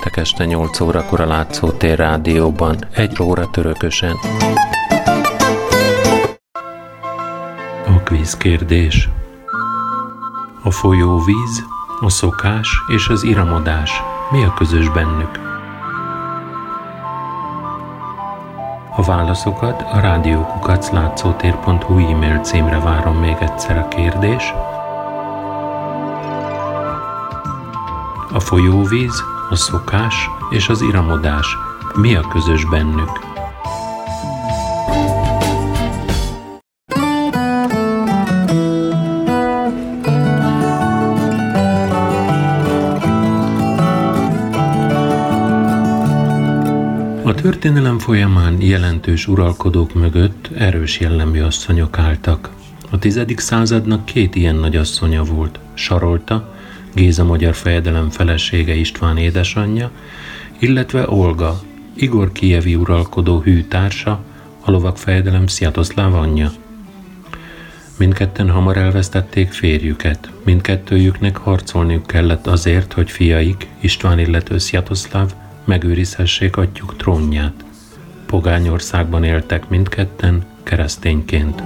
Péntek este 8 órakor a Látszótér Rádióban, egy óra törökösen. A kvíz kérdés. A folyóvíz, a szokás és az iramodás. Mi a közös bennük? A válaszokat a rádiókukaclátszótér.hu e-mail címre várom még egyszer a kérdés – A folyóvíz, a szokás és az iramodás. Mi a közös bennük? A történelem folyamán jelentős uralkodók mögött erős jellemű asszonyok álltak. A tizedik századnak két ilyen nagyasszonya volt, Sarolta Géza magyar fejedelem felesége István édesanyja, illetve Olga, Igor Kijevi uralkodó hűtársa, a lovak fejedelem Sziatoszláv anyja. Mindketten hamar elvesztették férjüket, mindkettőjüknek harcolniuk kellett azért, hogy fiaik, István illető Sziatoszláv megőrizhessék atyuk trónját. Pogányországban éltek mindketten, keresztényként.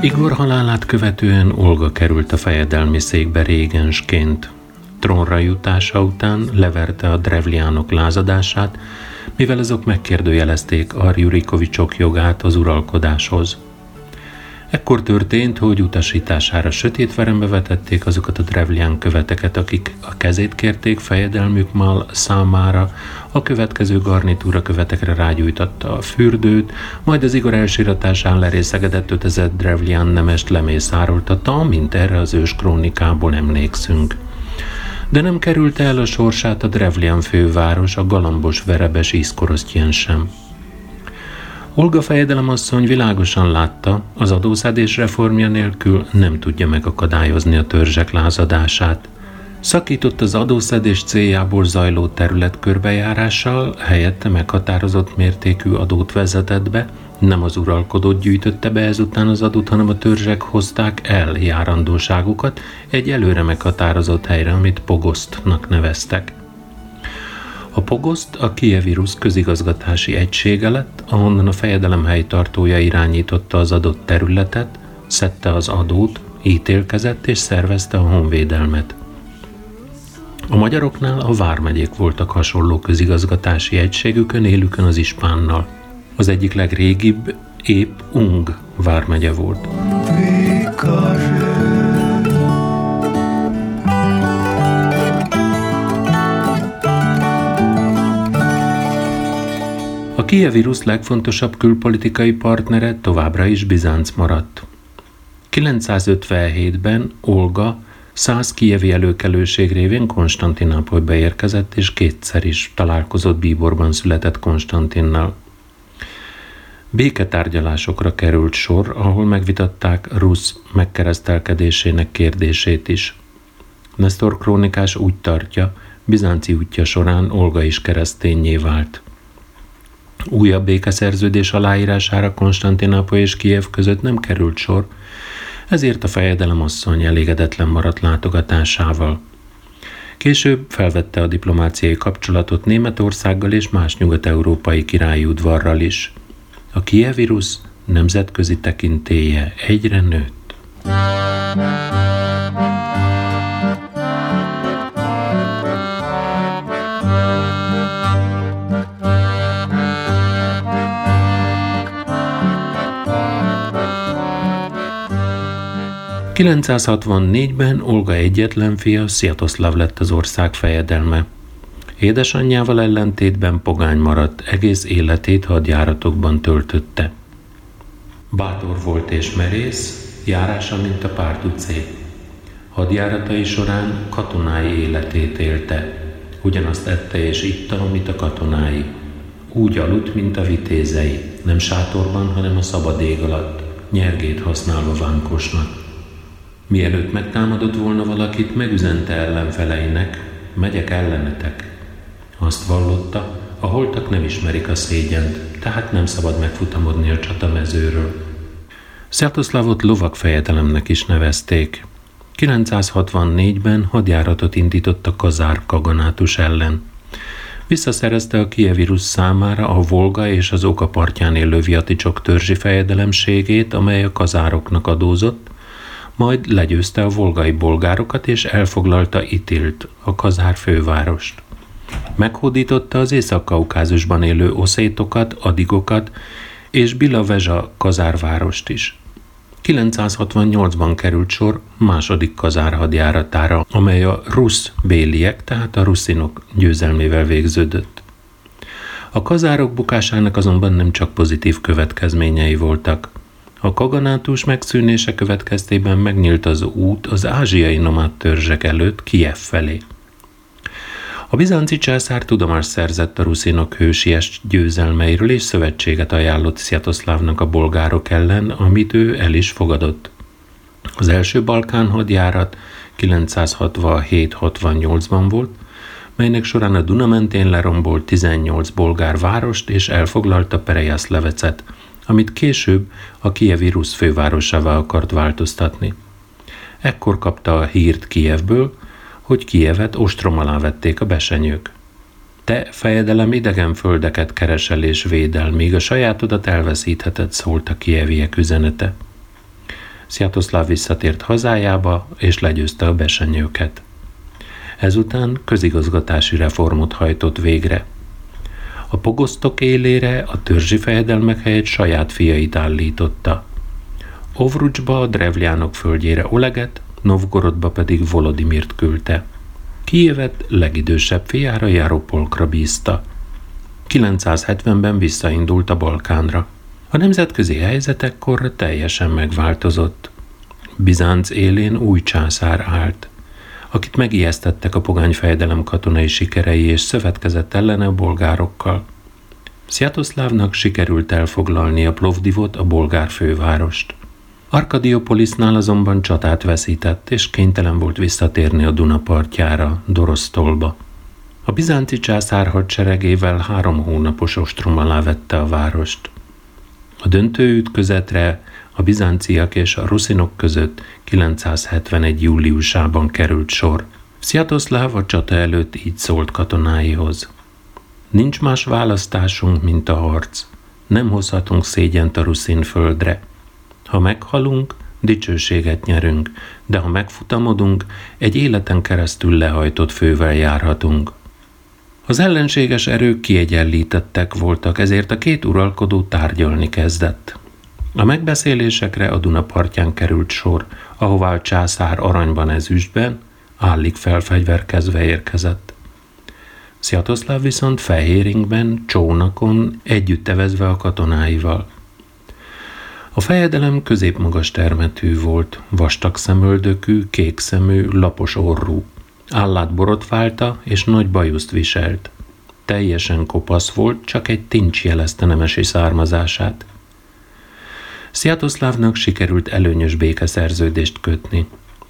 Igor halálát követően Olga került a fejedelmi székbe régensként. Trónra jutása után leverte a drevliánok lázadását, mivel azok megkérdőjelezték a Jurikovicsok jogát az uralkodáshoz. Ekkor történt, hogy utasítására sötét verembe vetették azokat a drevlián követeket, akik a kezét kérték fejedelmük mal számára, a következő garnitúra követekre rágyújtatta a fürdőt, majd az Igor elsiratásán lerészegedett 5000 drevlián nemest lemészároltatta, mint erre az ős krónikából emlékszünk de nem került el a sorsát a Drevlian főváros, a galambos verebes ízkorosztjén sem. Olga fejedelemasszony világosan látta, az adószedés reformja nélkül nem tudja megakadályozni a törzsek lázadását. Szakított az adószedés céljából zajló terület körbejárással, helyette meghatározott mértékű adót vezetett be, nem az uralkodót gyűjtötte be ezután az adót, hanem a törzsek hozták el járandóságukat egy előre meghatározott helyre, amit pogosztnak neveztek. A Pogoszt a Kievi Rusz közigazgatási egysége lett, ahonnan a fejedelem helytartója irányította az adott területet, szedte az adót, ítélkezett és szervezte a honvédelmet. A magyaroknál a vármegyék voltak hasonló közigazgatási egységükön, élükön az ispánnal. Az egyik legrégibb épp Ung vármegye volt. kievi rusz legfontosabb külpolitikai partnere továbbra is Bizánc maradt. 957-ben Olga száz kievi előkelőség révén Konstantinápolyba érkezett, és kétszer is találkozott Bíborban született Konstantinnal. Béketárgyalásokra került sor, ahol megvitatták Rusz megkeresztelkedésének kérdését is. Nestor krónikás úgy tartja, Bizánci útja során Olga is keresztényé vált. Újabb békeszerződés aláírására Konstantinápoly és Kiev között nem került sor, ezért a fejedelem asszony elégedetlen maradt látogatásával. Később felvette a diplomáciai kapcsolatot Németországgal és más nyugat-európai királyi udvarral is. A kievirus nemzetközi tekintéje egyre nőtt. 964-ben Olga egyetlen fia Sziatoszlav lett az ország fejedelme. Édesanyjával ellentétben pogány maradt, egész életét hadjáratokban töltötte. Bátor volt és merész, járása, mint a párducé. Hadjáratai során katonái életét élte. Ugyanazt ette és itta, amit a katonái. Úgy aludt, mint a vitézei, nem sátorban, hanem a szabad ég alatt, nyergét használva vánkosnak. Mielőtt megtámadott volna valakit, megüzente ellenfeleinek, megyek ellenetek. Azt vallotta, a holtak nem ismerik a szégyent, tehát nem szabad megfutamodni a csatamezőről. Sziatoszlavot lovak fejedelemnek is nevezték. 964-ben hadjáratot indított a kazár kaganátus ellen. Visszaszerezte a kievírus számára a Volga és az Oka partján élő viaticsok törzsi fejedelemségét, amely a kazároknak adózott, majd legyőzte a volgai bolgárokat és elfoglalta Itilt, a kazár fővárost. Meghódította az Észak-Kaukázusban élő oszétokat, adigokat és Bilavezsa kazárvárost is. 968-ban került sor második kazár hadjáratára, amely a rusz béliek, tehát a ruszinok győzelmével végződött. A kazárok bukásának azonban nem csak pozitív következményei voltak. A kaganátus megszűnése következtében megnyílt az út az ázsiai nomád törzsek előtt Kiev felé. A bizánci császár tudomást szerzett a ruszinok hősies győzelmeiről és szövetséget ajánlott Sziatoszlávnak a bolgárok ellen, amit ő el is fogadott. Az első Balkán hadjárat 967-68-ban volt, melynek során a Duna mentén lerombolt 18 bolgár várost és elfoglalta Levecet, amit később a kievi rusz fővárosává akart változtatni. Ekkor kapta a hírt Kievből, hogy Kievet ostrom alá vették a besenyők. Te, fejedelem, idegen földeket keresel és védel, míg a sajátodat elveszítheted, szólt a kieviek üzenete. Sziatoszláv visszatért hazájába, és legyőzte a besenyőket. Ezután közigazgatási reformot hajtott végre. A pogosztok élére a törzsi fejedelmek helyett saját fiait állította. Ovrucsba a drevliánok földjére Oleget, Novgorodba pedig Volodimirt küldte. Kijevet legidősebb fiára Járopolkra bízta. 970-ben visszaindult a Balkánra. A nemzetközi helyzet ekkor teljesen megváltozott. Bizánc élén új császár állt, akit megijesztettek a pogány fejedelem katonai sikerei és szövetkezett ellene a bolgárokkal. Sziatoszlávnak sikerült elfoglalni a Plovdivot, a bolgár fővárost. Arkadiopolisnál azonban csatát veszített, és kénytelen volt visszatérni a Duna partjára, Dorosztolba. A bizánci császár hadseregével három hónapos ostrom alá vette a várost. A döntő ütközetre a bizánciak és a ruszinok között 971. júliusában került sor. Sziatoszláv a csata előtt így szólt katonáihoz. Nincs más választásunk, mint a harc. Nem hozhatunk szégyent a ruszin földre. Ha meghalunk, dicsőséget nyerünk, de ha megfutamodunk, egy életen keresztül lehajtott fővel járhatunk. Az ellenséges erők kiegyenlítettek voltak, ezért a két uralkodó tárgyalni kezdett. A megbeszélésekre a Duna partján került sor, ahová a császár aranyban ezüstben, állig felfegyverkezve érkezett. Sziatoszláv viszont fehéringben, csónakon, együtt evezve a katonáival – a fejedelem középmagas termetű volt, vastag szemöldökű, kék szemű, lapos orrú. Állát borotválta és nagy bajuszt viselt. Teljesen kopasz volt, csak egy tincs jelezte nemesi származását. Sziatoszlávnak sikerült előnyös békeszerződést kötni.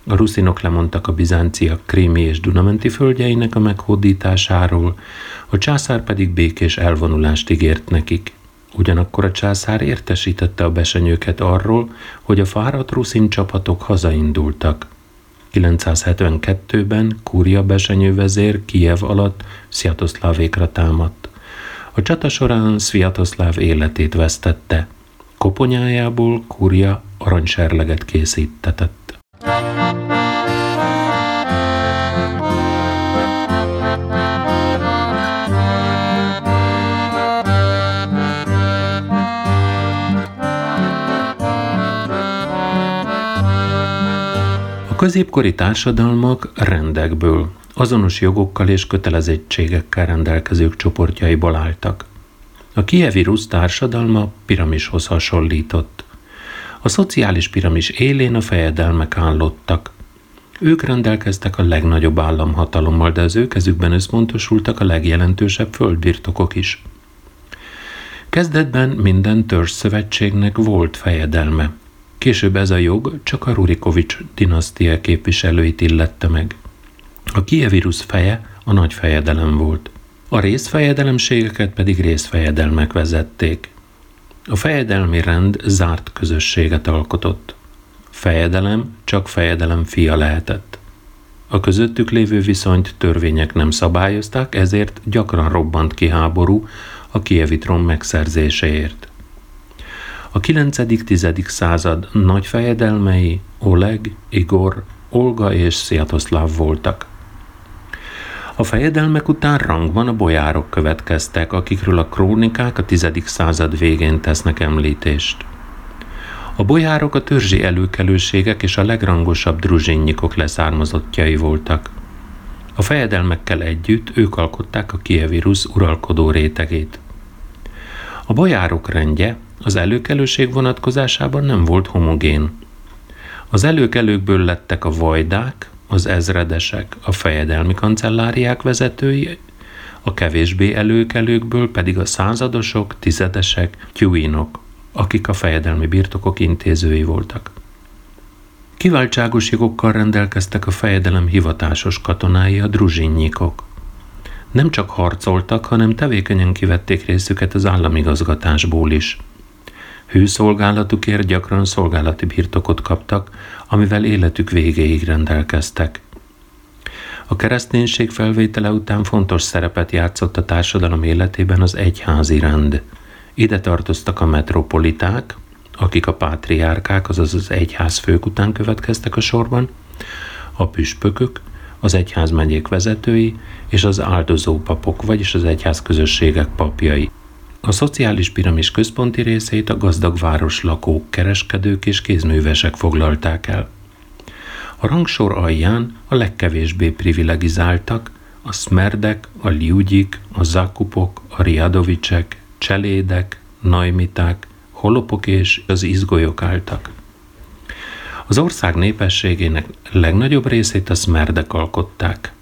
A ruszinok lemondtak a bizánciak krími és dunamenti földjeinek a meghódításáról, a császár pedig békés elvonulást ígért nekik. Ugyanakkor a császár értesítette a besenyőket arról, hogy a fáradt ruszin csapatok hazaindultak. 972-ben Kúria besenyővezér Kijev alatt Sziatoszlávékra támadt. A csata során Sviatoszláv életét vesztette. Koponyájából Kúria aranyserleget készítetett. középkori társadalmak rendekből, azonos jogokkal és kötelezettségekkel rendelkezők csoportjaiból álltak. A kievi rusz társadalma piramishoz hasonlított. A szociális piramis élén a fejedelmek állottak. Ők rendelkeztek a legnagyobb államhatalommal, de az ő kezükben összpontosultak a legjelentősebb földbirtokok is. Kezdetben minden törzszövetségnek volt fejedelme, Később ez a jog csak a Rurikovics dinasztia képviselőit illette meg. A kievirus feje a nagy fejedelem volt. A részfejedelemségeket pedig részfejedelmek vezették. A fejedelmi rend zárt közösséget alkotott. Fejedelem csak fejedelem fia lehetett. A közöttük lévő viszonyt törvények nem szabályozták, ezért gyakran robbant ki háború a kievi trón megszerzéséért. A 9.-10. század nagy fejedelmei Oleg, Igor, Olga és Sziatoszláv voltak. A fejedelmek után rangban a bolyárok következtek, akikről a krónikák a 10. század végén tesznek említést. A bolyárok a törzsi előkelőségek és a legrangosabb druzsinnyikok leszármazottjai voltak. A fejedelmekkel együtt ők alkották a kievi rusz uralkodó rétegét. A bolyárok rendje az előkelőség vonatkozásában nem volt homogén. Az előkelőkből lettek a vajdák, az ezredesek, a fejedelmi kancelláriák vezetői, a kevésbé előkelőkből pedig a századosok, tizedesek, tyuinok, akik a fejedelmi birtokok intézői voltak. Kiváltságos jogokkal rendelkeztek a fejedelem hivatásos katonái, a druzsinnyikok. Nem csak harcoltak, hanem tevékenyen kivették részüket az államigazgatásból is. Hűszolgálatukért gyakran szolgálati birtokot kaptak, amivel életük végéig rendelkeztek. A kereszténység felvétele után fontos szerepet játszott a társadalom életében az egyházi rend. Ide tartoztak a metropoliták, akik a pátriárkák, azaz az egyház fők után következtek a sorban, a püspökök, az egyház megyék vezetői és az áldozó papok, vagyis az egyház közösségek papjai. A szociális piramis központi részét a gazdag város lakók, kereskedők és kézművesek foglalták el. A rangsor alján a legkevésbé privilegizáltak, a szmerdek, a liugyik, a zakupok, a riadovicsek, cselédek, najmiták, holopok és az izgolyok álltak. Az ország népességének legnagyobb részét a szmerdek alkották.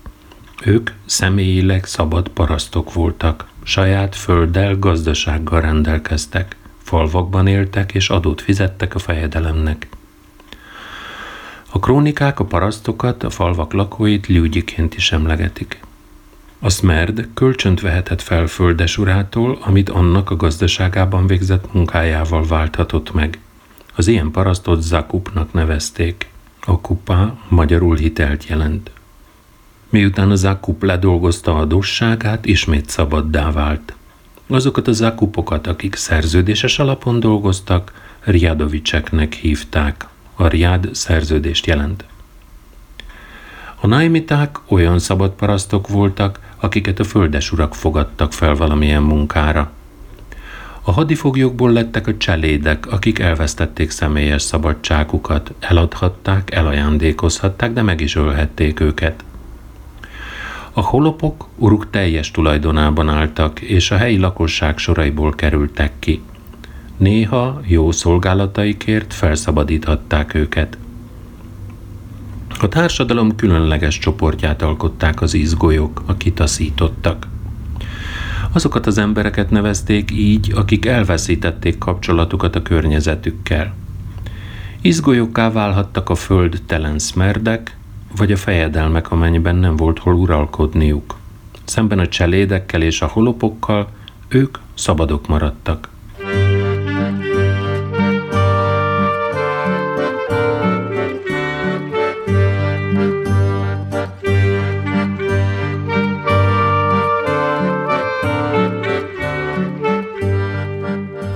Ők személyileg szabad parasztok voltak, saját földdel, gazdasággal rendelkeztek, falvakban éltek és adót fizettek a fejedelemnek. A krónikák a parasztokat, a falvak lakóit liúgyiként is emlegetik. A Smerd kölcsönt vehetett fel földesurától, amit annak a gazdaságában végzett munkájával válthatott meg. Az ilyen parasztot Zakupnak nevezték. A kupa magyarul hitelt jelent. Miután a Zakup ledolgozta adósságát, ismét szabaddá vált. Azokat a Zakupokat, akik szerződéses alapon dolgoztak, Riadovicseknek hívták. A Riad szerződést jelent. A naimiták olyan szabad parasztok voltak, akiket a földesurak fogadtak fel valamilyen munkára. A hadifoglyokból lettek a cselédek, akik elvesztették személyes szabadságukat, eladhatták, elajándékozhatták, de meg is ölhették őket. A holopok uruk teljes tulajdonában álltak, és a helyi lakosság soraiból kerültek ki. Néha jó szolgálataikért felszabadíthatták őket. A társadalom különleges csoportját alkották az izgolyok, a kitaszítottak. Azokat az embereket nevezték így, akik elveszítették kapcsolatukat a környezetükkel. Izgolyokká válhattak a föld telen szmerdek, vagy a fejedelmek, amennyiben nem volt hol uralkodniuk. Szemben a cselédekkel és a holopokkal ők szabadok maradtak.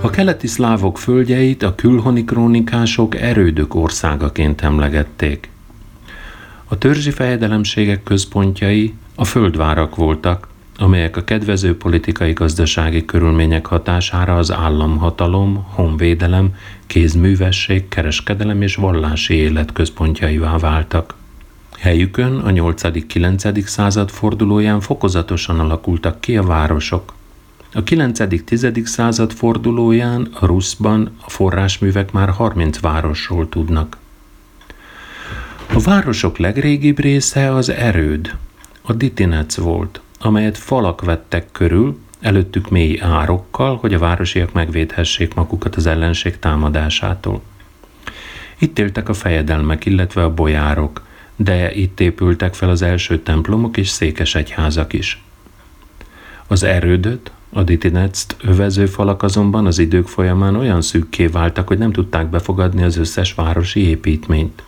A keleti szlávok földjeit a külhoni krónikások erődök országaként emlegették. A törzsi fejedelemségek központjai a földvárak voltak, amelyek a kedvező politikai-gazdasági körülmények hatására az államhatalom, honvédelem, kézművesség, kereskedelem és vallási élet központjaivá váltak. Helyükön a 8.-9. század fordulóján fokozatosan alakultak ki a városok. A 9.-10. század fordulóján a Ruszban a forrásművek már 30 városról tudnak. A városok legrégibb része az erőd, a Ditinec volt, amelyet falak vettek körül, előttük mély árokkal, hogy a városiak megvédhessék magukat az ellenség támadásától. Itt éltek a fejedelmek, illetve a bolyárok, de itt épültek fel az első templomok és székesegyházak is. Az erődöt A Ditinetzt övező falak azonban az idők folyamán olyan szűkké váltak, hogy nem tudták befogadni az összes városi építményt.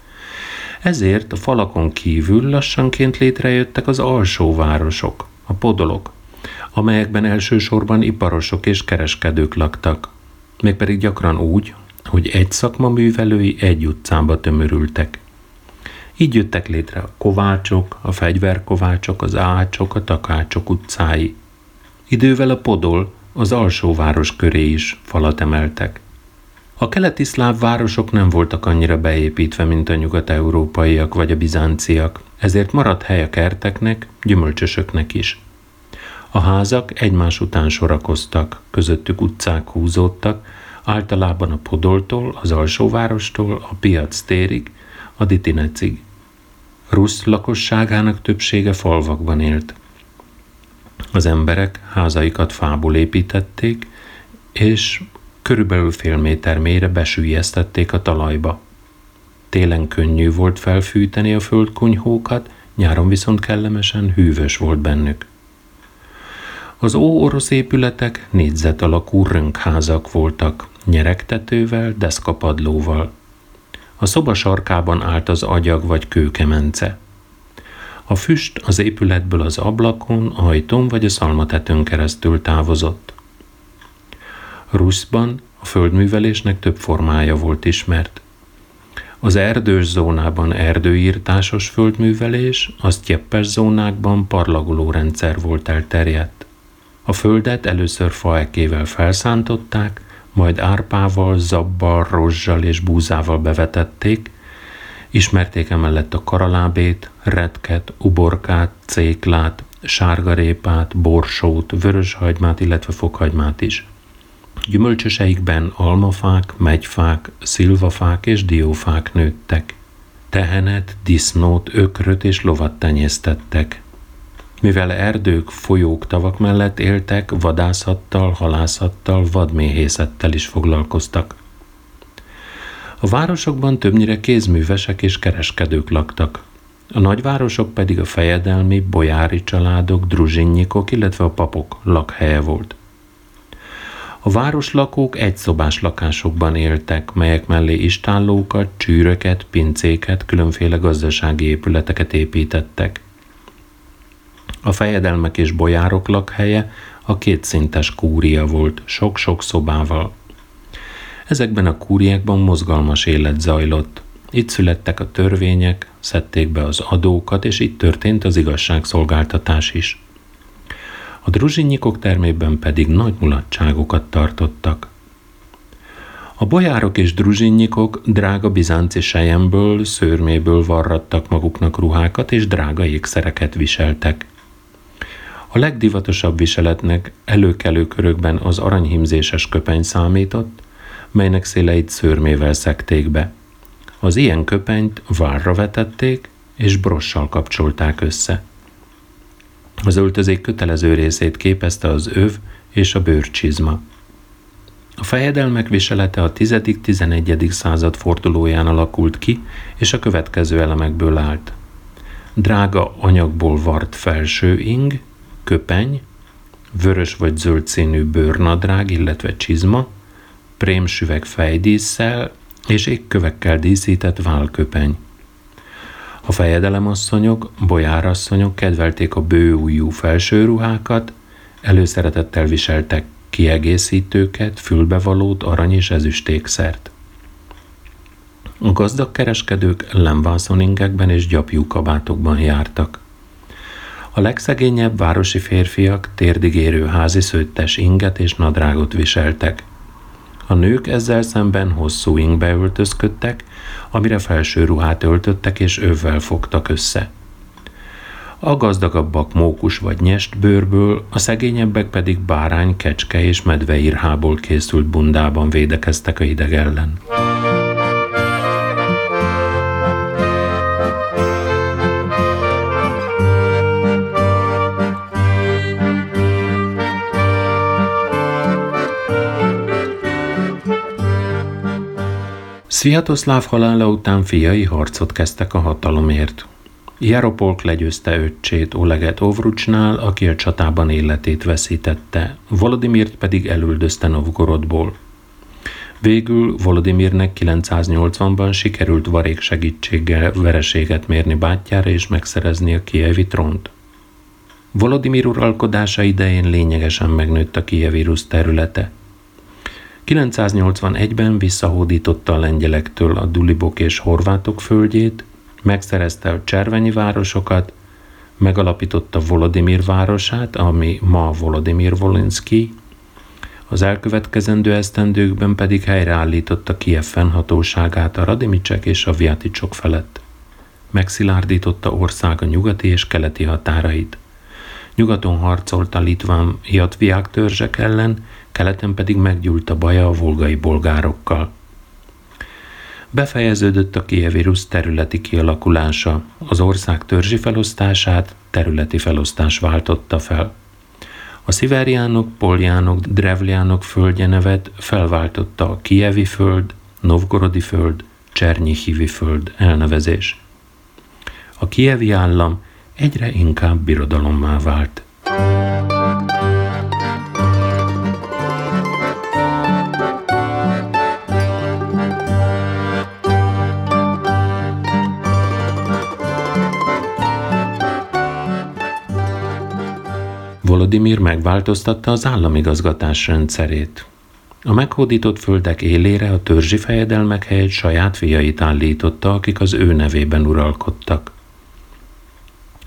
Ezért a falakon kívül lassanként létrejöttek az alsó városok, a podolok, amelyekben elsősorban iparosok és kereskedők laktak, mégpedig gyakran úgy, hogy egy szakma művelői egy utcába tömörültek. Így jöttek létre a kovácsok, a fegyverkovácsok, az ácsok, a takácsok utcái. Idővel a podol, az alsóváros köré is falat emeltek. A keleti szláv városok nem voltak annyira beépítve, mint a nyugat-európaiak vagy a bizánciak, ezért maradt hely a kerteknek, gyümölcsösöknek is. A házak egymás után sorakoztak, közöttük utcák húzódtak, általában a Podoltól, az alsóvárostól, a piac térig, a Ditinecig. Rusz lakosságának többsége falvakban élt. Az emberek házaikat fából építették, és körülbelül fél méter mélyre besülyeztették a talajba. Télen könnyű volt felfűteni a földkunyhókat, nyáron viszont kellemesen hűvös volt bennük. Az óorosz épületek négyzet alakú rönkházak voltak, nyeregtetővel, deszkapadlóval. A szoba sarkában állt az agyag vagy kőkemence. A füst az épületből az ablakon, ajtón vagy a szalmatetőn keresztül távozott. Ruszban a földművelésnek több formája volt ismert. Az erdős zónában erdőírtásos földművelés, a sztyeppes zónákban parlagoló rendszer volt elterjedt. A földet először faekével felszántották, majd árpával, zabbal, rozsal és búzával bevetették, ismerték emellett a karalábét, retket, uborkát, céklát, sárgarépát, borsót, vöröshagymát, illetve fokhagymát is. Gyümölcsöseikben almafák, megyfák, szilvafák és diófák nőttek. Tehenet, disznót, ökröt és lovat tenyésztettek. Mivel erdők, folyók, tavak mellett éltek, vadászattal, halászattal, vadméhészettel is foglalkoztak. A városokban többnyire kézművesek és kereskedők laktak. A nagyvárosok pedig a fejedelmi, bojári családok, druzsinnyikok, illetve a papok lakhelye volt. A városlakók egyszobás lakásokban éltek, melyek mellé istállókat, csűröket, pincéket, különféle gazdasági épületeket építettek – a fejedelmek és bojárok lakhelye a kétszintes kúria volt, sok-sok szobával. Ezekben a kúriákban mozgalmas élet zajlott. Itt születtek a törvények, szedték be az adókat, és itt történt az igazságszolgáltatás is. A druzsinyikok termében pedig nagy mulatságokat tartottak. A bojárok és druzsinyikok drága bizánci sejemből, szőrméből varrattak maguknak ruhákat, és drága ékszereket viseltek. A legdivatosabb viseletnek előkelő körökben az aranyhimzéses köpeny számított, melynek széleit szőrmével szekték be. Az ilyen köpenyt várra vetették, és brossal kapcsolták össze. Az öltözék kötelező részét képezte az öv és a bőrcsizma. A fejedelmek viselete a 10.-11. század fordulóján alakult ki, és a következő elemekből állt. Drága anyagból vart felső ing, köpeny, vörös vagy zöld színű bőrnadrág, illetve csizma, prémsüveg fejdísszel és égkövekkel díszített válköpeny. A fejedelemasszonyok, bojárasszonyok kedvelték a bőújú felsőruhákat, előszeretettel viseltek kiegészítőket, fülbevalót, arany és ezüstékszert. A gazdag kereskedők lemvászoningekben és gyapjú kabátokban jártak. A legszegényebb városi férfiak térdigérő házi szőttes inget és nadrágot viseltek. A nők ezzel szemben hosszú ingbe öltözködtek, amire felső ruhát öltöttek és övvel fogtak össze. A gazdagabbak mókus vagy nyest bőrből, a szegényebbek pedig bárány, kecske és medveírhából készült bundában védekeztek a hideg ellen. Sviatoszláv halála után fiai harcot kezdtek a hatalomért. Jaropolk legyőzte öccsét Oleget Ovrucsnál, aki a csatában életét veszítette, Volodimirt pedig elüldözte Novgorodból. Végül Volodimirnek 980-ban sikerült varék segítséggel vereséget mérni bátyjára és megszerezni a kievi trónt. Volodimir uralkodása idején lényegesen megnőtt a kievi területe. 981-ben visszahódította a lengyelektől a Dulibok és horvátok földjét, megszerezte a cservenyi városokat, megalapította Volodimir városát, ami ma Volodimir Volinski, az elkövetkezendő esztendőkben pedig helyreállította Kiev fennhatóságát a Radimicsek és a Viaticsok felett. Megszilárdította országa nyugati és keleti határait. Nyugaton harcolt a litván jatviák törzsek ellen, keleten pedig meggyújt a baja a volgai bolgárokkal. Befejeződött a kievi rusz területi kialakulása, az ország törzsi felosztását területi felosztás váltotta fel. A sziveriánok, poljánok, drevliánok földje nevet felváltotta a kievi föld, novgorodi föld, Csernyihivi föld elnevezés. A kievi állam egyre inkább birodalommá vált. Volodimir megváltoztatta az államigazgatás rendszerét. A meghódított földek élére a törzsi fejedelmek helyett saját fiait állította, akik az ő nevében uralkodtak.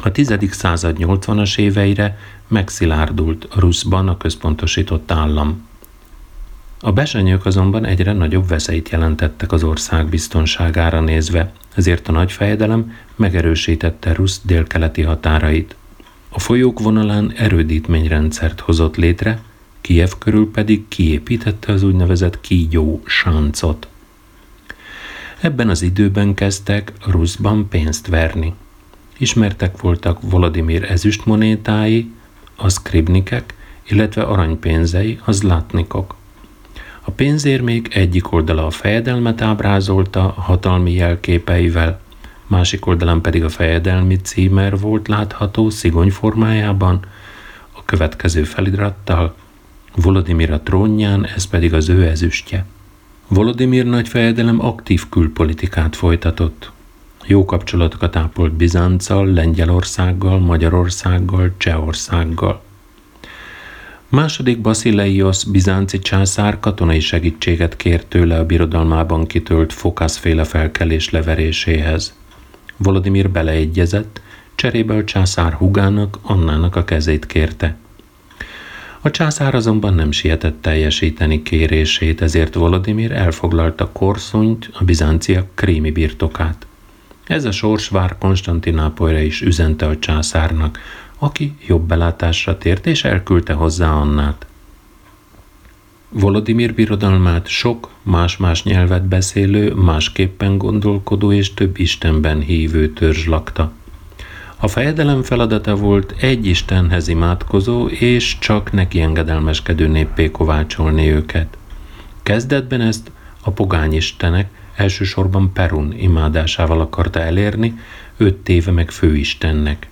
A 10. század 80-as éveire megszilárdult Ruszban a központosított állam. A besenyők azonban egyre nagyobb veszélyt jelentettek az ország biztonságára nézve, ezért a nagy fejedelem megerősítette Rusz délkeleti határait. A folyók vonalán erődítményrendszert hozott létre, Kiev körül pedig kiépítette az úgynevezett kígyó sáncot. Ebben az időben kezdtek Ruszban pénzt verni. Ismertek voltak Volodimir ezüstmonétái, a skribnikek, illetve aranypénzei, az látnikok. A pénzérmék egyik oldala a fejedelmet ábrázolta hatalmi jelképeivel, másik oldalán pedig a fejedelmi címer volt látható szigony formájában, a következő felirattal Volodimir a trónján, ez pedig az ő ezüstje. Volodimir nagy fejedelem aktív külpolitikát folytatott. Jó kapcsolatokat ápolt Bizánccal, Lengyelországgal, Magyarországgal, Csehországgal. Második Basileios bizánci császár katonai segítséget kért tőle a birodalmában kitölt fokászféle felkelés leveréséhez. Volodimir beleegyezett, cserébe a császár hugának, Annának a kezét kérte. A császár azonban nem sietett teljesíteni kérését, ezért Volodimir elfoglalta Korszunyt, a bizánciak krími birtokát. Ez a sors vár Konstantinápolyra is üzente a császárnak, aki jobb belátásra tért és elküldte hozzá Annát. Volodimir birodalmát sok más-más nyelvet beszélő, másképpen gondolkodó és több istenben hívő törzs lakta. A fejedelem feladata volt egy istenhez imádkozó és csak neki engedelmeskedő néppé kovácsolni őket. Kezdetben ezt a pogányistenek, elsősorban Perun imádásával akarta elérni, öt éve meg főistennek.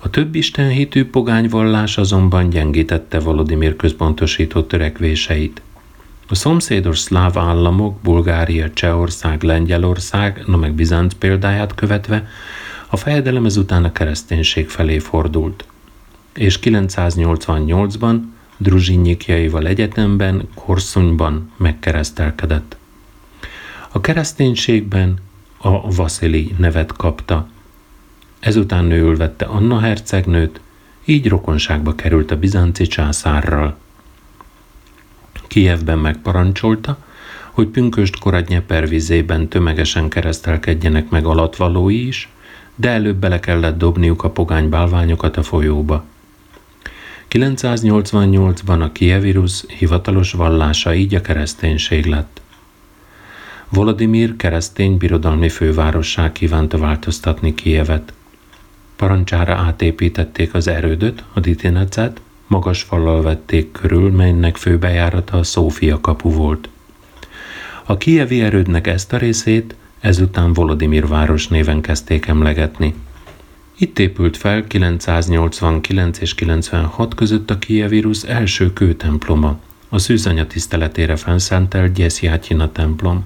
A több istenhitű pogányvallás azonban gyengítette Volodimir központosított törekvéseit. A szomszédos szláv államok, Bulgária, Csehország, Lengyelország, na meg Bizánc példáját követve, a fejedelem ezután a kereszténység felé fordult. És 988-ban Druzsinyikjaival egyetemben, Korszonyban megkeresztelkedett. A kereszténységben a Vasili nevet kapta, Ezután nő vette Anna hercegnőt, így rokonságba került a bizánci császárral. Kijevben megparancsolta, hogy pünköst Koradnyeper vizében tömegesen keresztelkedjenek meg alatvalói is, de előbb bele kellett dobniuk a pogány bálványokat a folyóba. 988-ban a Kievirus hivatalos vallása így a kereszténység lett. Volodimir keresztény birodalmi fővárossá kívánta változtatni Kievet. Parancsára átépítették az erődöt, a Ditinecet, magas fallal vették körül, melynek főbejárata a Szófia kapu volt. A kievi erődnek ezt a részét ezután Volodimir város néven kezdték emlegetni. Itt épült fel 989 és 96 között a Kievírus első kőtemploma, a szűzanya tiszteletére fenszentelt Gyesjátyina templom.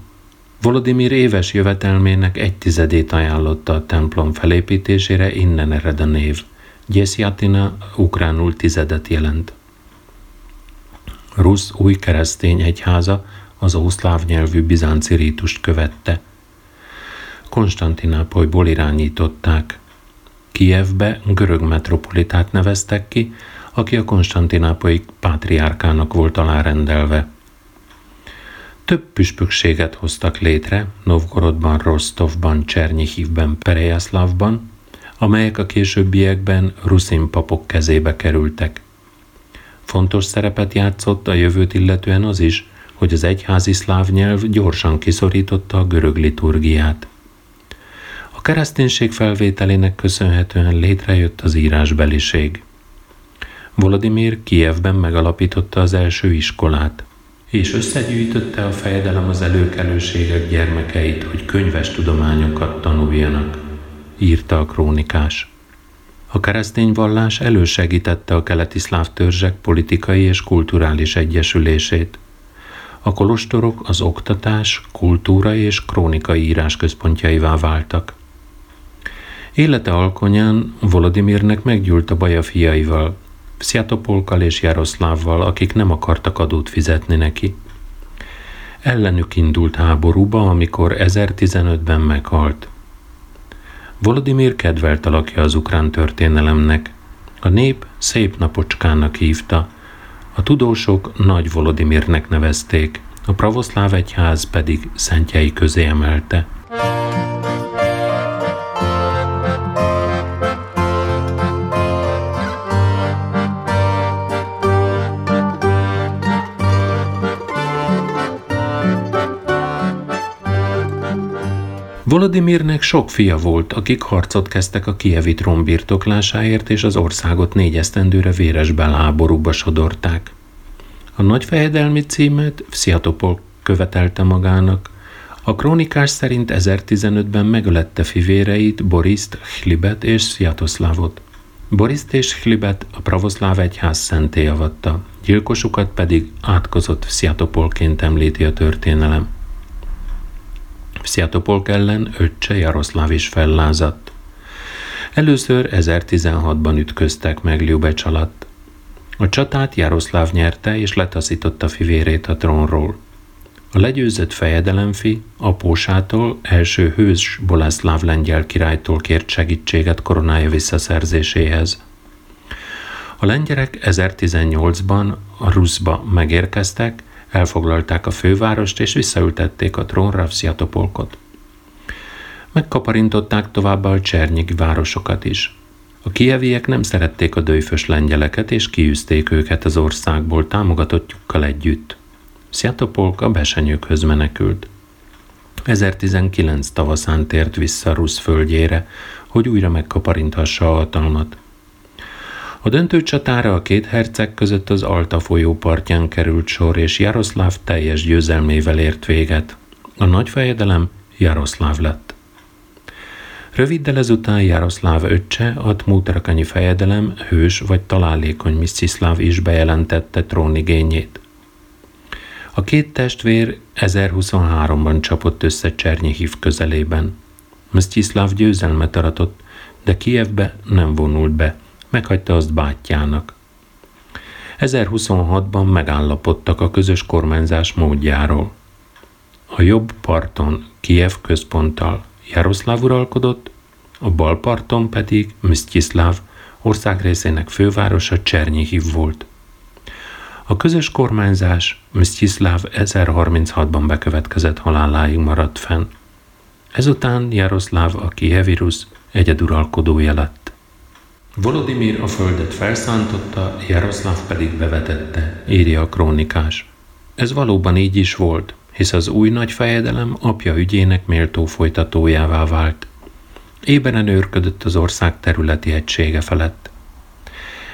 Volodimir éves jövetelmének egy tizedét ajánlotta a templom felépítésére, innen ered a név. Gyesjátina ukránul tizedet jelent. Rusz új keresztény egyháza az ószláv nyelvű bizánci rítust követte. Konstantinápolyból irányították. Kijevbe görög metropolitát neveztek ki, aki a konstantinápolyi pátriárkának volt alárendelve. Több püspökséget hoztak létre Novgorodban, Rostovban, Csernyihívben, Perejaszlavban, amelyek a későbbiekben ruszin papok kezébe kerültek. Fontos szerepet játszott a jövőt illetően az is, hogy az egyházi szláv nyelv gyorsan kiszorította a görög liturgiát. A kereszténység felvételének köszönhetően létrejött az írásbeliség. Volodimir Kijevben megalapította az első iskolát, és összegyűjtötte a fejedelem az előkelőségek gyermekeit, hogy könyves tudományokat tanuljanak, írta a krónikás. A keresztény vallás elősegítette a keleti szláv törzsek politikai és kulturális egyesülését. A kolostorok az oktatás, kultúra és krónikai írás központjaivá váltak. Élete alkonyán Volodimirnek meggyűlt a baja fiaival, Sziatopolkal és Jaroszlávval, akik nem akartak adót fizetni neki. Ellenük indult háborúba, amikor 1015-ben meghalt. Volodimir kedvelt alakja az ukrán történelemnek. A nép szép napocskának hívta, a tudósok Nagy Volodimirnek nevezték, a pravoszláv egyház pedig szentjei közé emelte. Volodimirnek sok fia volt, akik harcot kezdtek a kievi trón birtoklásáért, és az országot négy esztendőre véres belháborúba sodorták. A nagyfejedelmi címet Vsziatopol követelte magának. A krónikás szerint 1015-ben megölette fivéreit, Boriszt, Hlibet és Sziatoszlávot. Boriszt és Hlibet a pravoszláv egyház szenté avatta, gyilkosukat pedig átkozott Vsziatopolként említi a történelem. Sziatopolk ellen öccse Jaroszláv is fellázadt. Először 1016-ban ütköztek meg Liubecs alatt. A csatát Jaroszláv nyerte és letaszította fivérét a trónról. A legyőzött fejedelemfi apósától első hős Boleszláv lengyel királytól kért segítséget koronája visszaszerzéséhez. A lengyerek 1018-ban a Ruszba megérkeztek, Elfoglalták a fővárost, és visszaültették a trónra Sziatopolkot. Megkaparintották továbbá a csernyigi városokat is. A kieviek nem szerették a dőfös lengyeleket, és kiűzték őket az országból támogatottjukkal együtt. Sziatopolk a besenyőkhöz menekült. 1019 tavaszán tért vissza Rusz földjére, hogy újra megkaparinthassa a hatalmat. A döntő csatára a két herceg között az Alta folyó partján került sor, és Jaroszláv teljes győzelmével ért véget. A nagy fejedelem Jaroszláv lett. Röviddel ezután Jaroszláv öccse, a Tmuterakanyi fejedelem hős vagy találékony Mszciszláv is bejelentette trónigényét. A két testvér 1023-ban csapott össze Csernyihiv közelében. Mszciszláv győzelmet aratott, de Kievbe nem vonult be, meghagyta azt bátyjának. 1026-ban megállapodtak a közös kormányzás módjáról. A jobb parton Kiev központtal Jaroszláv uralkodott, a bal parton pedig Msztyiszláv országrészének fővárosa Csernyihiv volt. A közös kormányzás Msztyiszláv 1036-ban bekövetkezett haláláig maradt fenn. Ezután Jaroszláv a Kievirus egyeduralkodója lett. Volodimir a földet felszántotta, Jaroszláv pedig bevetette, írja a krónikás. Ez valóban így is volt, hisz az új nagy fejedelem apja ügyének méltó folytatójává vált. Éberen őrködött az ország területi egysége felett.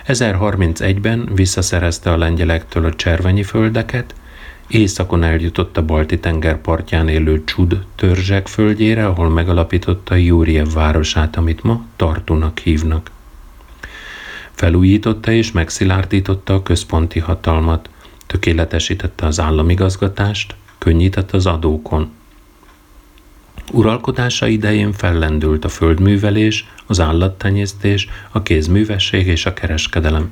1031-ben visszaszerezte a lengyelektől a cservenyi földeket, északon eljutott a balti tenger partján élő Csud törzsek földjére, ahol megalapította Júriev városát, amit ma Tartunak hívnak. Felújította és megszilárdította a központi hatalmat, tökéletesítette az államigazgatást, könnyített az adókon. Uralkodása idején fellendült a földművelés, az állattenyésztés, a kézművesség és a kereskedelem.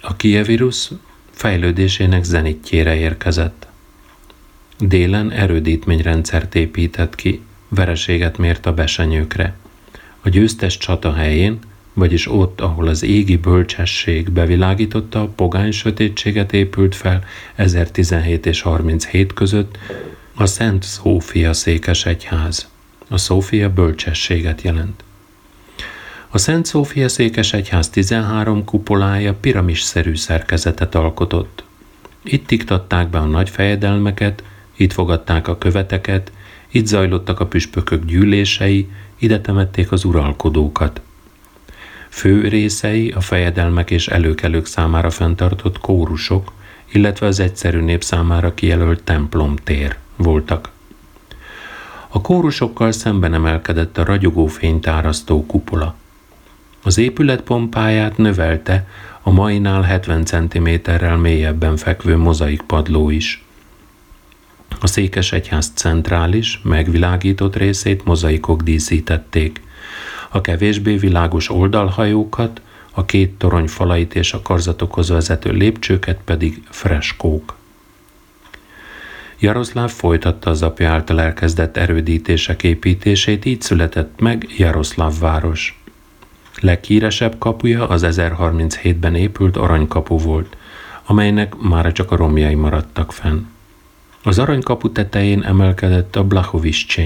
A kievirus fejlődésének zenitjére érkezett. Délen erődítményrendszert épített ki, vereséget mért a besenyőkre. A győztes csata helyén, vagyis ott, ahol az égi bölcsesség bevilágította, a pogány sötétséget épült fel 1017 és 37 között a Szent Szófia székes egyház. A Szófia bölcsességet jelent. A Szent Szófia székes egyház 13 kupolája piramisszerű szerkezetet alkotott. Itt iktatták be a nagy fejedelmeket, itt fogadták a követeket, itt zajlottak a püspökök gyűlései, ide temették az uralkodókat. Fő részei a fejedelmek és előkelők számára fenntartott kórusok, illetve az egyszerű nép számára kijelölt templomtér voltak. A kórusokkal szemben emelkedett a ragyogó fénytárasztó kupola. Az épület pompáját növelte a mainál 70 cm-rel mélyebben fekvő mozaik padló is. A székes egyház centrális, megvilágított részét mozaikok díszítették. A kevésbé világos oldalhajókat, a két torony falait és a karzatokhoz vezető lépcsőket pedig freskók. Jaroszláv folytatta az apja által elkezdett erődítések építését, így született meg Jaroszláv város. Leghíresebb kapuja az 1037-ben épült aranykapu volt, amelynek már csak a romjai maradtak fenn. Az aranykapu tetején emelkedett a Blachovics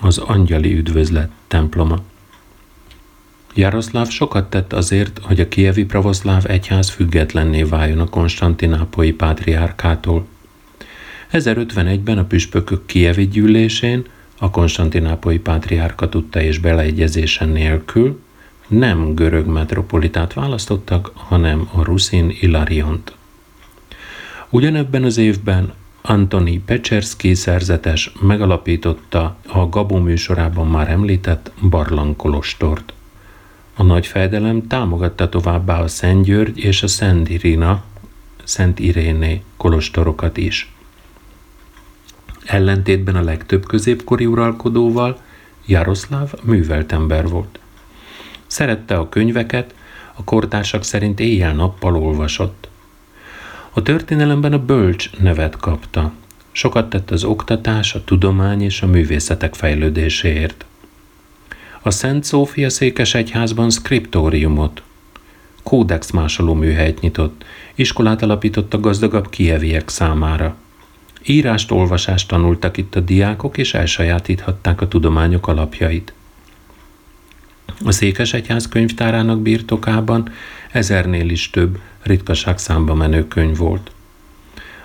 az angyali üdvözlet temploma. Jaroszláv sokat tett azért, hogy a kievi pravoszláv egyház függetlenné váljon a konstantinápolyi pátriárkától. 1051-ben a püspökök kievi gyűlésén a konstantinápolyi pátriárka tudta és beleegyezésen nélkül nem görög metropolitát választottak, hanem a ruszin Ilariont. Ugyanebben az évben Antoni Pecserszki szerzetes megalapította a Gabó műsorában már említett Barlang Kolostort. A nagy fejdelem támogatta továbbá a Szent György és a Szent Irina, Szent Iréné kolostorokat is. Ellentétben a legtöbb középkori uralkodóval Jaroszláv művelt ember volt. Szerette a könyveket, a kortársak szerint éjjel-nappal olvasott. A történelemben a bölcs nevet kapta. Sokat tett az oktatás, a tudomány és a művészetek fejlődéséért. A Szent Szófia székes egyházban skriptóriumot, kódex másoló műhelyt nyitott, iskolát alapított a gazdagabb kieviek számára. Írást, olvasást tanultak itt a diákok, és elsajátíthatták a tudományok alapjait. A Székesegyház könyvtárának birtokában ezernél is több ritkaság számba menő könyv volt.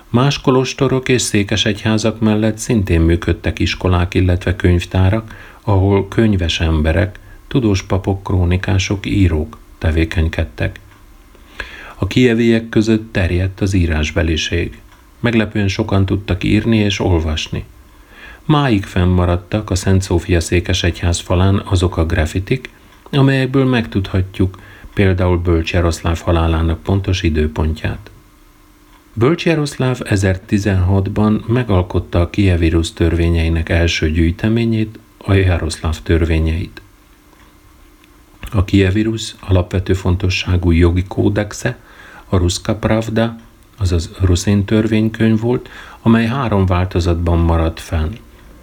Más kolostorok és székesegyházak mellett szintén működtek iskolák, illetve könyvtárak, ahol könyves emberek, tudós papok, krónikások, írók tevékenykedtek. A kieviek között terjedt az írásbeliség. Meglepően sokan tudtak írni és olvasni. Máig fennmaradtak a Szent Szófia székes egyház falán azok a grafitik, amelyekből megtudhatjuk például Bölcs Jaroszláv halálának pontos időpontját. Bölcs Jaroszláv 1016-ban megalkotta a Kievirus törvényeinek első gyűjteményét, a Jaroszláv törvényeit. A Kievirus alapvető fontosságú jogi kódexe, a Ruska Pravda, azaz ruszén törvénykönyv volt, amely három változatban maradt fenn.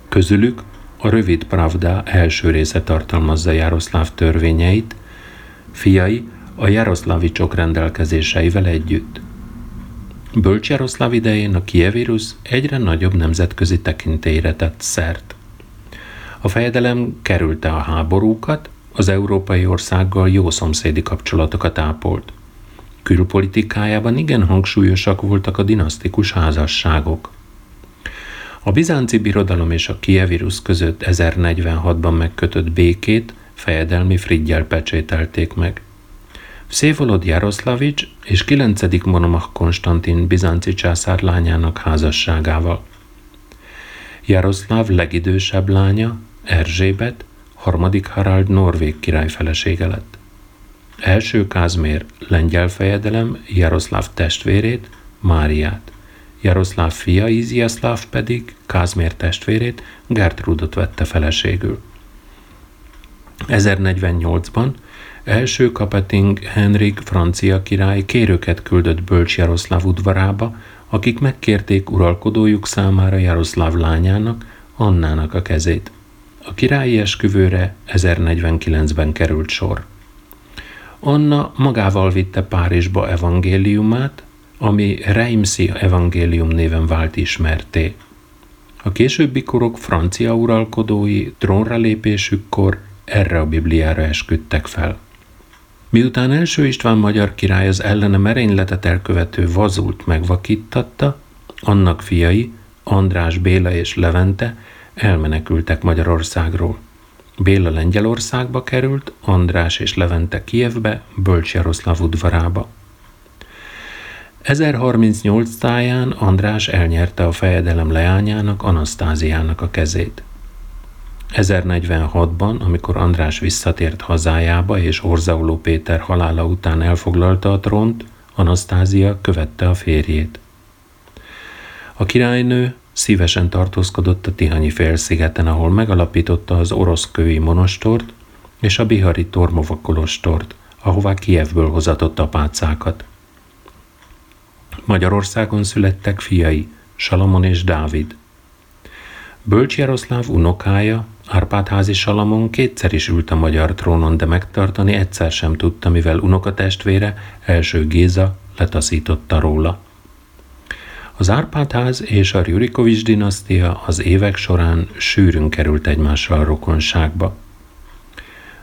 Közülük a rövid Pravda első része tartalmazza Jaroszláv törvényeit, fiai a Jaroszlávicsok rendelkezéseivel együtt. Bölcs Jaroszláv idején a Kievirus egyre nagyobb nemzetközi tekintélyre tett szert. A fejedelem kerülte a háborúkat, az európai országgal jó szomszédi kapcsolatokat ápolt. Külpolitikájában igen hangsúlyosak voltak a dinasztikus házasságok. A bizánci birodalom és a kievirus között 1046-ban megkötött békét fejedelmi friggyel pecsételték meg. Szévolod Jaroszlavics és 9. Monomach Konstantin bizánci császár lányának házasságával. Jaroszláv legidősebb lánya, Erzsébet, harmadik Harald norvég király felesége lett. Első Kázmér lengyel fejedelem Jaroszláv testvérét, Máriát. Jaroszláv fia Iziaszláv pedig Kázmér testvérét, Gertrudot vette feleségül. 1048-ban első Kapeting Henrik francia király kérőket küldött Bölcs Jaroszláv udvarába, akik megkérték uralkodójuk számára Jaroszláv lányának, Annának a kezét. A királyi esküvőre 1049-ben került sor. Anna magával vitte Párizsba evangéliumát, ami Reimsi evangélium néven vált ismerté. A későbbi korok francia uralkodói trónra lépésükkor erre a Bibliára esküdtek fel. Miután első István magyar király az ellene merényletet elkövető vazult megvakítatta, annak fiai, András Béla és Levente elmenekültek Magyarországról. Béla Lengyelországba került, András és Levente Kievbe, Bölcs Jaroszláv udvarába. 1038 táján András elnyerte a fejedelem leányának, Anasztáziának a kezét. 1046-ban, amikor András visszatért hazájába és Orzauló Péter halála után elfoglalta a trónt, Anasztázia követte a férjét. A királynő szívesen tartózkodott a Tihanyi félszigeten, ahol megalapította az orosz kövi monostort és a bihari Tormova kolostort, ahová Kievből hozatott apácákat. Magyarországon születtek fiai, Salamon és Dávid. Bölcs Jaroszláv unokája, Árpádházi Salamon kétszer is ült a magyar trónon, de megtartani egyszer sem tudta, mivel unokatestvére, első Géza letaszította róla. Az Árpádház és a Rurikovics dinasztia az évek során sűrűn került egymással rokonságba.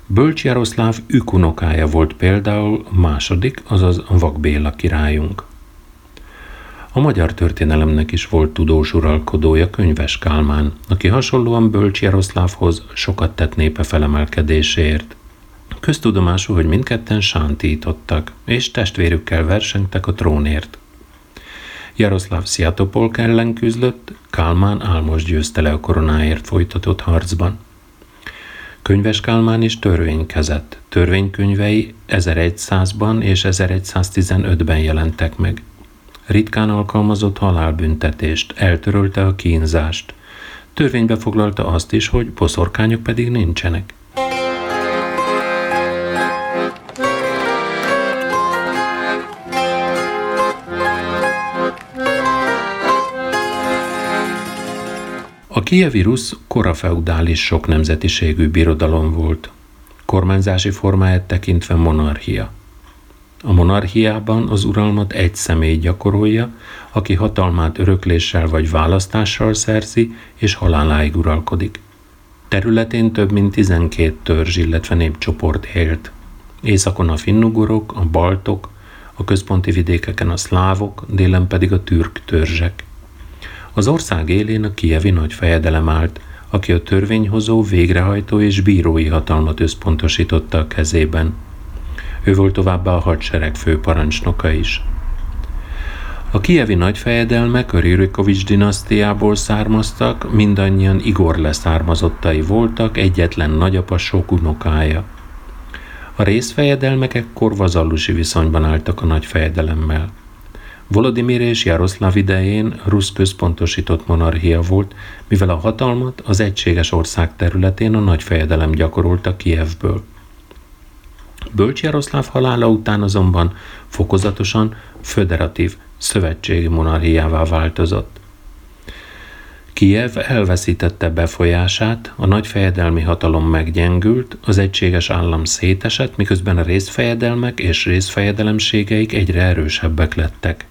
Bölcs Jaroszláv ükunokája volt például második, azaz Vak Béla királyunk. A magyar történelemnek is volt tudós uralkodója Könyves Kálmán, aki hasonlóan Bölcs Jaroszlávhoz sokat tett népe felemelkedéséért. Köztudomású, hogy mindketten sántítottak, és testvérükkel versengtek a trónért. Jaroszláv Sziatopolk ellen küzdött, Kálmán álmos győzte le a koronáért folytatott harcban. Könyves Kálmán is törvénykezett. Törvénykönyvei 1100-ban és 1115-ben jelentek meg ritkán alkalmazott halálbüntetést, eltörölte a kínzást. Törvénybe foglalta azt is, hogy poszorkányok pedig nincsenek. A kievi rusz korafeudális sok nemzetiségű birodalom volt. Kormányzási formáját tekintve monarchia. A monarchiában az uralmat egy személy gyakorolja, aki hatalmát örökléssel vagy választással szerzi, és haláláig uralkodik. Területén több mint 12 törzs, illetve népcsoport élt. Északon a finnugorok, a baltok, a központi vidékeken a szlávok, délen pedig a türk törzsek. Az ország élén a kievi nagy fejedelem állt, aki a törvényhozó, végrehajtó és bírói hatalmat összpontosította a kezében – ő volt továbbá a hadsereg főparancsnoka is. A kievi nagyfejedelmek a Rürikovics dinasztiából származtak, mindannyian Igor leszármazottai voltak, egyetlen nagyapa sok unokája. A részfejedelmek ekkor vazallusi viszonyban álltak a nagyfejedelemmel. Volodymyr és Jaroszláv idején rusz központosított monarchia volt, mivel a hatalmat az egységes ország területén a nagyfejedelem gyakorolta Kievből. Bölcs Jaroszláv halála után azonban fokozatosan föderatív szövetségi monarchiává változott. Kijev elveszítette befolyását, a nagy fejedelmi hatalom meggyengült, az egységes állam szétesett, miközben a részfejedelmek és részfejedelemségeik egyre erősebbek lettek.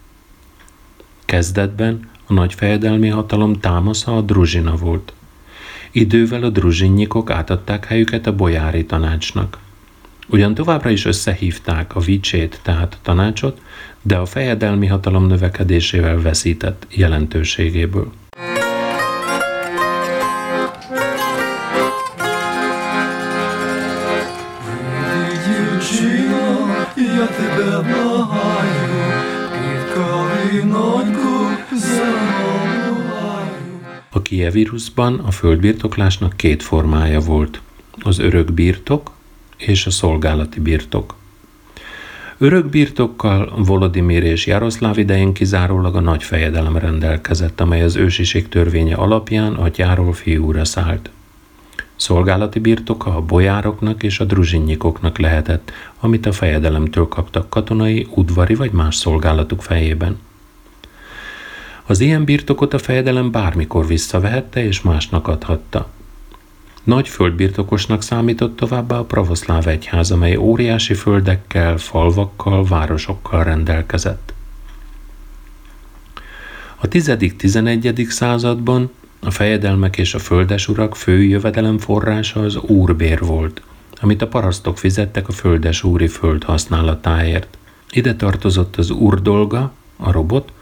Kezdetben a nagy fejedelmi hatalom támasza a druzsina volt. Idővel a druzsinyikok átadták helyüket a bojári tanácsnak. Ugyan továbbra is összehívták a vicsét, tehát tanácsot, de a fejedelmi hatalom növekedésével veszített jelentőségéből. A kievírusban a földbirtoklásnak két formája volt, az örök birtok és a szolgálati birtok. Örök birtokkal Volodimir és Jaroszláv idején kizárólag a nagy fejedelem rendelkezett, amely az ősiség törvénye alapján atyáról fiúra szállt. Szolgálati birtoka a bojároknak és a druzsinnyikoknak lehetett, amit a fejedelemtől kaptak katonai, udvari vagy más szolgálatuk fejében. Az ilyen birtokot a fejedelem bármikor visszavehette és másnak adhatta. Nagy földbirtokosnak számított továbbá a pravoszláv egyház, amely óriási földekkel, falvakkal, városokkal rendelkezett. A 10.-11. században a fejedelmek és a földesurak fő jövedelem forrása az úrbér volt, amit a parasztok fizettek a földesúri föld használatáért. Ide tartozott az úrdolga, a robot,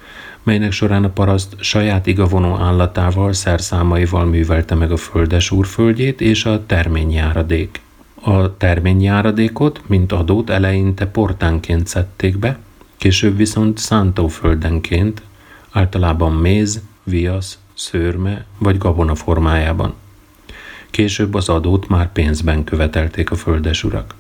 melynek során a paraszt saját igavonó állatával, szerszámaival művelte meg a földes úrföldjét és a terményjáradék. A terményjáradékot, mint adót eleinte portánként szedték be, később viszont szántóföldenként, általában méz, viasz, szőrme vagy gabona formájában. Később az adót már pénzben követelték a földesurak.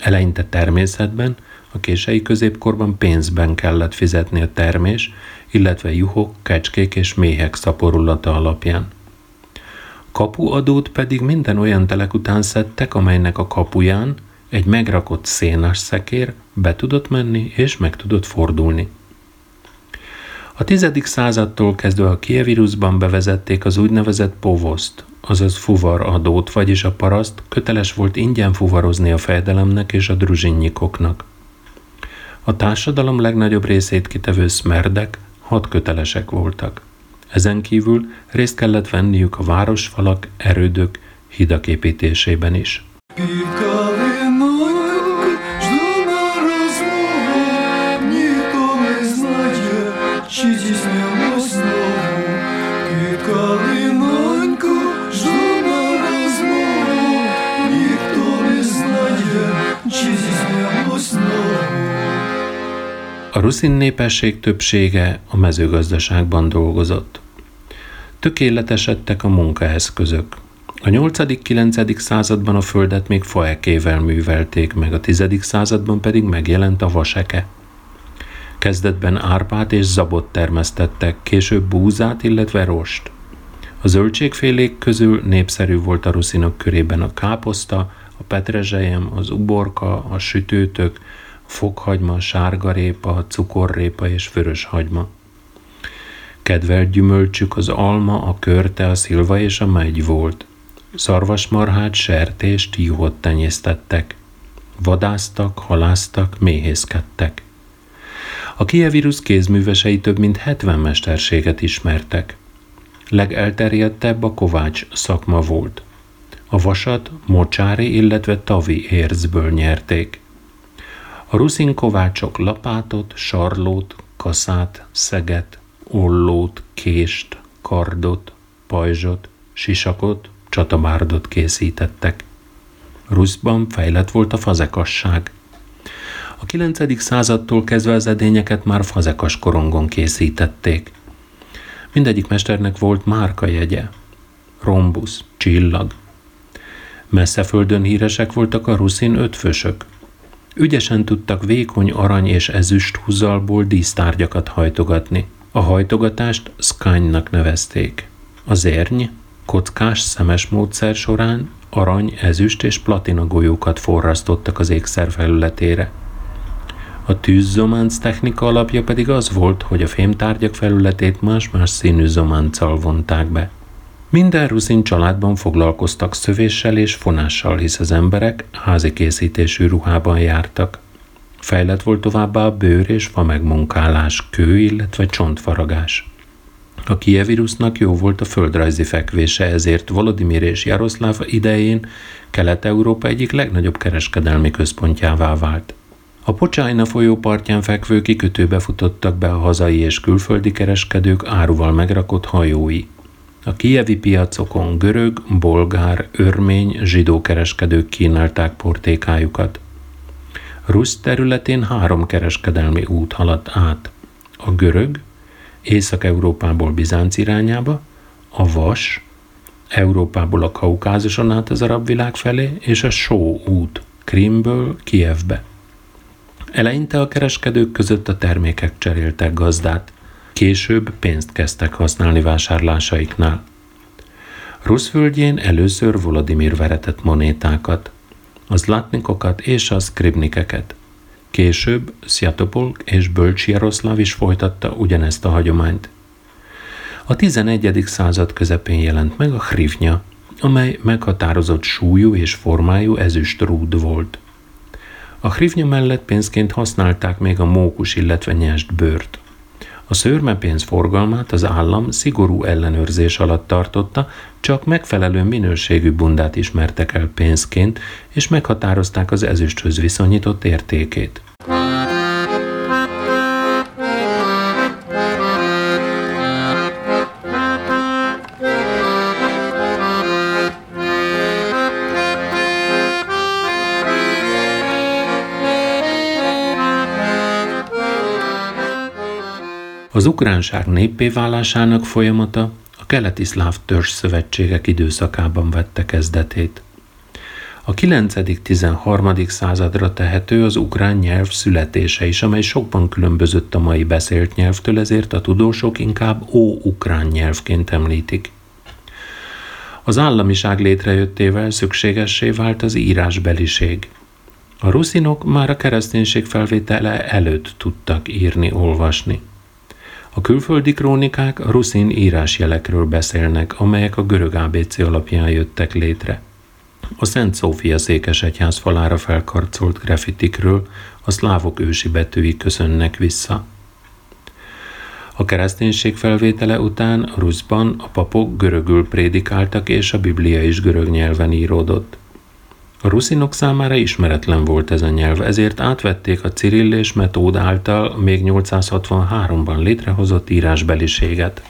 Eleinte természetben, a kései középkorban pénzben kellett fizetni a termés, illetve juhok, kecskék és méhek szaporulata alapján. Kapuadót pedig minden olyan telek után szedtek, amelynek a kapuján egy megrakott szénas szekér be tudott menni és meg tudott fordulni. A tizedik századtól kezdve a kievírusban bevezették az úgynevezett povoszt, azaz fuvaradót, vagyis a paraszt köteles volt ingyen fuvarozni a fejedelemnek és a druzsinnyikoknak. A társadalom legnagyobb részét kitevő szmerdek hat kötelesek voltak. Ezen kívül részt kellett venniük a városfalak, erődök, hidak építésében is. A ruszin népesség többsége a mezőgazdaságban dolgozott. Tökéletesedtek a munkaeszközök. A 8.-9. században a földet még faekével művelték, meg a 10. században pedig megjelent a vaseke. Kezdetben árpát és zabot termesztettek, később búzát, illetve rost. A zöldségfélék közül népszerű volt a ruszinok körében a káposzta, a petrezselyem, az uborka, a sütőtök, fokhagyma, sárgarépa, cukorrépa és vöröshagyma. Kedvelt gyümölcsük az alma, a körte, a szilva és a megy volt. Szarvasmarhát, sertést, juhot tenyésztettek. Vadáztak, haláztak, méhészkedtek. A kievírus kézművesei több mint 70 mesterséget ismertek. Legelterjedtebb a kovács szakma volt. A vasat mocsári, illetve tavi érzből nyerték. A ruszin kovácsok lapátot, sarlót, kaszát, szeget, ollót, kést, kardot, pajzsot, sisakot, csatabárdot készítettek. Ruszban fejlett volt a fazekasság. A 9. századtól kezdve az edényeket már fazekas korongon készítették. Mindegyik mesternek volt márka jegye. Rombusz, csillag. Messze földön híresek voltak a ruszin ötfősök – Ügyesen tudtak vékony arany és ezüst húzalból dísztárgyakat hajtogatni. A hajtogatást skánynak nevezték. Az érny kockás szemes módszer során arany, ezüst és platina golyókat forrasztottak az ékszer felületére. A tűzzománc technika alapja pedig az volt, hogy a fémtárgyak felületét más-más színű zománccal vonták be. Minden ruszin családban foglalkoztak szövéssel és fonással, hisz az emberek házi készítésű ruhában jártak. Fejlett volt továbbá a bőr és fa megmunkálás, kő, illetve csontfaragás. A kievirusznak jó volt a földrajzi fekvése, ezért Volodymyr és Jaroszláv idején Kelet-Európa egyik legnagyobb kereskedelmi központjává vált. A Pocsájna folyó partján fekvő kikötőbe futottak be a hazai és külföldi kereskedők áruval megrakott hajói. A kijevi piacokon görög, bolgár, örmény, zsidó kereskedők kínálták portékájukat. Rusz területén három kereskedelmi út haladt át. A görög, Észak-Európából Bizánc irányába, a vas, Európából a Kaukázuson át az arab világ felé, és a Só út, Krimből Kievbe. Eleinte a kereskedők között a termékek cseréltek gazdát, később pénzt kezdtek használni vásárlásaiknál. Ruszvölgyén először Volodimir veretett monétákat, az látnikokat és a skribnikeket. Később Sziatopolk és Bölcs Jaroszláv is folytatta ugyanezt a hagyományt. A 11. század közepén jelent meg a hrivnya, amely meghatározott súlyú és formájú ezüst rúd volt. A hrivnya mellett pénzként használták még a mókus, illetve nyest bőrt. A szőrmepénz forgalmát az állam szigorú ellenőrzés alatt tartotta, csak megfelelő minőségű bundát ismertek el pénzként, és meghatározták az ezüsthöz viszonyított értékét. Az ukránság néppé válásának folyamata a keleti szláv törzs szövetségek időszakában vette kezdetét. A 9.-13. századra tehető az ukrán nyelv születése is, amely sokban különbözött a mai beszélt nyelvtől, ezért a tudósok inkább ó-ukrán nyelvként említik. Az államiság létrejöttével szükségessé vált az írásbeliség. A ruszinok már a kereszténység felvétele előtt tudtak írni, olvasni. A külföldi krónikák a ruszin írásjelekről beszélnek, amelyek a görög ABC alapján jöttek létre. A Szent Szófia székesegyház falára felkarcolt grafitikről a szlávok ősi betűi köszönnek vissza. A kereszténység felvétele után Ruszban a papok görögül prédikáltak, és a Biblia is görög nyelven íródott. A ruszinok számára ismeretlen volt ez a nyelv, ezért átvették a Cirill és Metód által még 863-ban létrehozott írásbeliséget.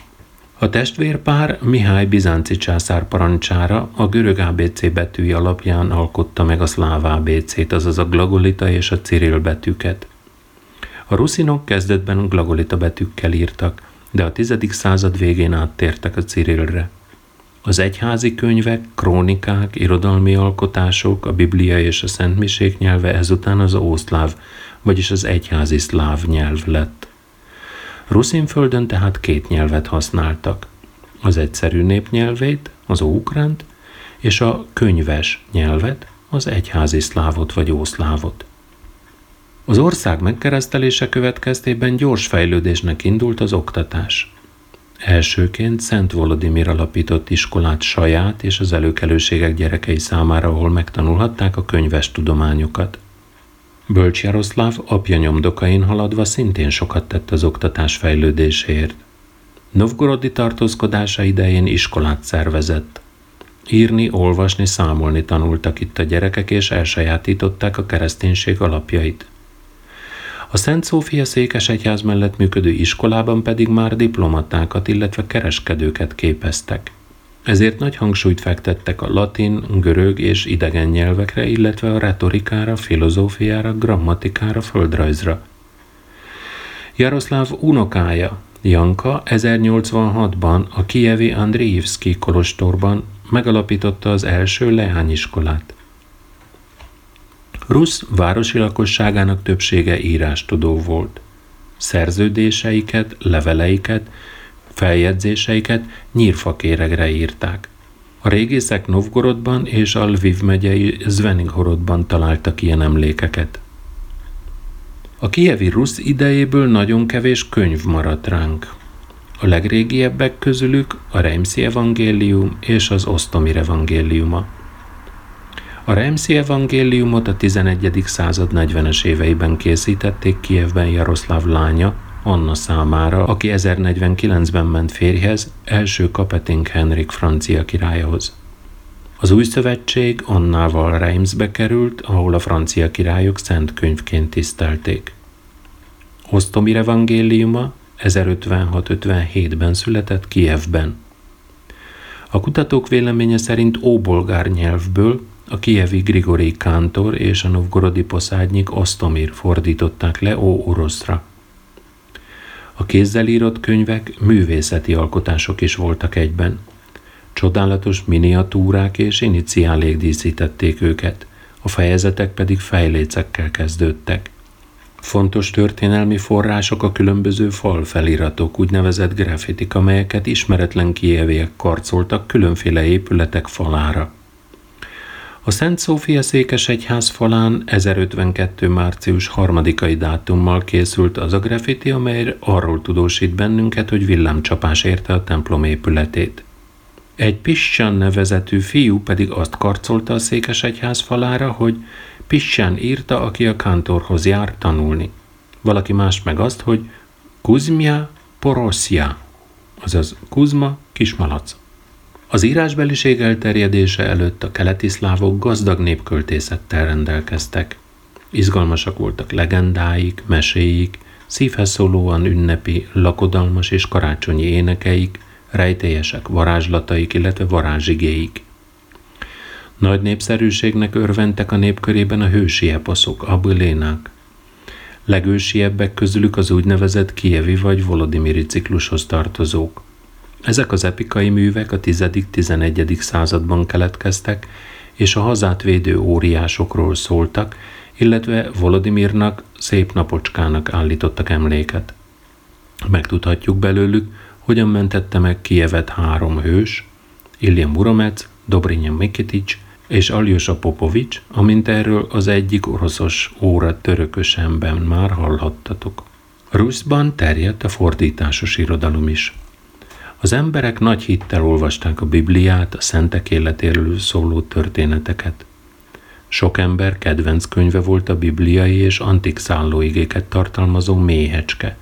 A testvérpár Mihály bizánci császár parancsára a görög ABC betűi alapján alkotta meg a szláv ABC-t, azaz a glagolita és a Cirill betűket. A ruszinok kezdetben glagolita betűkkel írtak, de a 10. század végén áttértek a Cirillre. Az egyházi könyvek, krónikák, irodalmi alkotások, a Biblia és a Szentmisék nyelve ezután az ószláv, vagyis az egyházi szláv nyelv lett. Ruszinföldön tehát két nyelvet használtak. Az egyszerű népnyelvét, az óukránt, és a könyves nyelvet, az egyházi szlávot vagy ószlávot. Az ország megkeresztelése következtében gyors fejlődésnek indult az oktatás. Elsőként Szent Volodimir alapított iskolát saját és az előkelőségek gyerekei számára, ahol megtanulhatták a könyves tudományokat. Bölcs Jaroszláv apja nyomdokain haladva szintén sokat tett az oktatás fejlődéséért. Novgorodi tartózkodása idején iskolát szervezett. Írni, olvasni, számolni tanultak itt a gyerekek, és elsajátították a kereszténység alapjait. A Szent Szófia székesegyház mellett működő iskolában pedig már diplomatákat, illetve kereskedőket képeztek. Ezért nagy hangsúlyt fektettek a latin, görög és idegen nyelvekre, illetve a retorikára, filozófiára, grammatikára, földrajzra. Jaroszláv unokája, Janka 1086-ban a Kijevi Andriivszki kolostorban megalapította az első leányiskolát. Rusz városi lakosságának többsége írástudó volt. Szerződéseiket, leveleiket, feljegyzéseiket nyírfakéregre írták. A régészek Novgorodban és a Lviv megyei Zvenighorodban találtak ilyen emlékeket. A kievi rusz idejéből nagyon kevés könyv maradt ránk. A legrégiebbek közülük a Reimszi evangélium és az Osztomir evangéliuma. A Remszi evangéliumot a 11. század 40-es éveiben készítették Kievben Jaroszláv lánya, Anna számára, aki 1049-ben ment férjhez, első Kapetink Henrik francia királyhoz. Az új szövetség Annával Reimsbe került, ahol a francia királyok szent könyvként tisztelték. Osztomir evangéliuma 1056-57-ben született Kievben. A kutatók véleménye szerint óbolgár nyelvből, a kievi Grigori Kántor és a novgorodi poszádnyik Osztomir fordították le ó oroszra. A kézzel írott könyvek művészeti alkotások is voltak egyben. Csodálatos miniatúrák és iniciálék díszítették őket, a fejezetek pedig fejlécekkel kezdődtek. Fontos történelmi források a különböző fal feliratok, úgynevezett grafitik, amelyeket ismeretlen kieviek karcoltak különféle épületek falára. A Szent Szófia székes egyház falán 1052. március harmadikai dátummal készült az a graffiti, amely arról tudósít bennünket, hogy villámcsapás érte a templom épületét. Egy Pissán nevezetű fiú pedig azt karcolta a székes egyház falára, hogy Pissán írta, aki a kántorhoz jár tanulni. Valaki más meg azt, hogy Kuzmia Porosia, azaz Kuzma kismalac. Az írásbeliség elterjedése előtt a keleti szlávok gazdag népköltészettel rendelkeztek. Izgalmasak voltak legendáik, meséik, szívhez szólóan ünnepi, lakodalmas és karácsonyi énekeik, rejtélyesek varázslataik, illetve varázsigéik. Nagy népszerűségnek örventek a népkörében a hősi eposzok, abulénák. Legősiebbek közülük az úgynevezett kievi vagy volodimiri ciklushoz tartozók. Ezek az epikai művek a 10.-11. században keletkeztek, és a hazát védő óriásokról szóltak, illetve Volodimirnak szép napocskának állítottak emléket. Megtudhatjuk belőlük, hogyan mentette meg Kievet három hős, Ilya Muromec, Dobrinja Mikitics és Aljosa Popovics, amint erről az egyik oroszos óra törökösemben már hallhattatok. Ruszban terjedt a fordításos irodalom is. Az emberek nagy hittel olvasták a Bibliát, a szentek életéről szóló történeteket. Sok ember kedvenc könyve volt a bibliai és antik szállóigéket tartalmazó méhecske,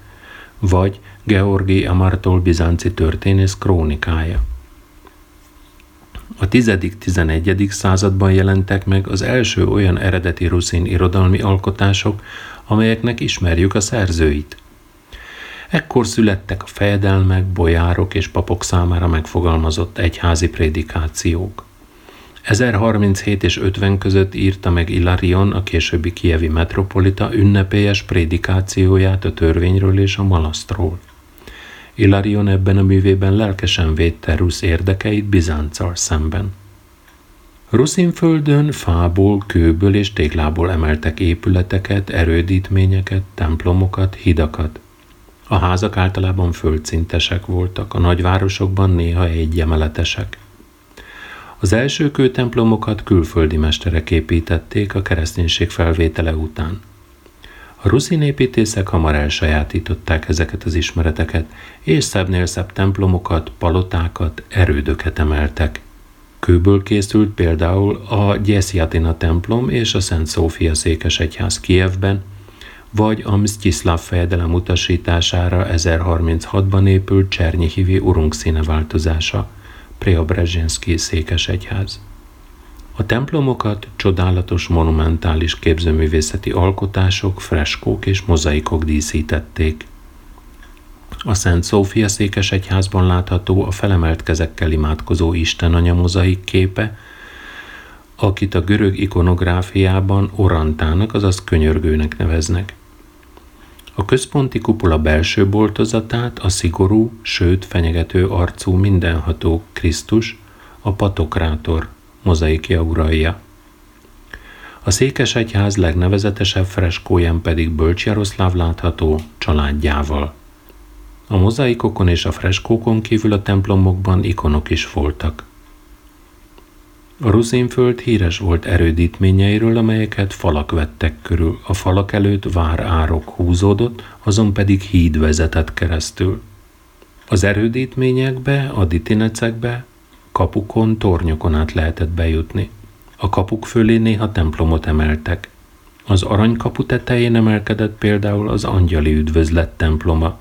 vagy Georgi Amartól bizánci történész krónikája. A 10.-11. században jelentek meg az első olyan eredeti ruszin irodalmi alkotások, amelyeknek ismerjük a szerzőit – Ekkor születtek a fejedelmek, bojárok és papok számára megfogalmazott egyházi prédikációk. 1037 és 50 között írta meg Ilarion, a későbbi kievi metropolita ünnepélyes prédikációját a törvényről és a malasztról. Ilarion ebben a művében lelkesen védte Rusz érdekeit Bizánccal szemben. Ruszinföldön fából, kőből és téglából emeltek épületeket, erődítményeket, templomokat, hidakat – a házak általában földszintesek voltak, a nagyvárosokban néha egyemeletesek. Az első kőtemplomokat külföldi mesterek építették a kereszténység felvétele után. A ruszin építészek hamar elsajátították ezeket az ismereteket, és szebbnél szebb templomokat, palotákat, erődöket emeltek. Kőből készült például a Gyesziatina templom és a Szent Szófia székesegyház Kievben, vagy a Msztyiszláv fejedelem utasítására 1036-ban épült Csernyihivi urunk színe változása, Preobrezsinszki székesegyház. A templomokat csodálatos monumentális képzőművészeti alkotások, freskók és mozaikok díszítették. A Szent Szófia székesegyházban látható a felemelt kezekkel imádkozó Isten anya mozaik képe, akit a görög ikonográfiában orantának, azaz könyörgőnek neveznek. A központi kupola belső boltozatát a szigorú, sőt fenyegető arcú mindenható Krisztus, a patokrátor mozaikja uralja. A székesegyház legnevezetesebb freskóján pedig Bölcs Jaroszláv látható családjával. A mozaikokon és a freskókon kívül a templomokban ikonok is voltak. A Ruzinföld híres volt erődítményeiről, amelyeket falak vettek körül. A falak előtt vár árok húzódott, azon pedig híd vezetett keresztül. Az erődítményekbe, a ditinecekbe, kapukon, tornyokon át lehetett bejutni. A kapuk fölé néha templomot emeltek. Az aranykapu tetején emelkedett például az angyali üdvözlet temploma.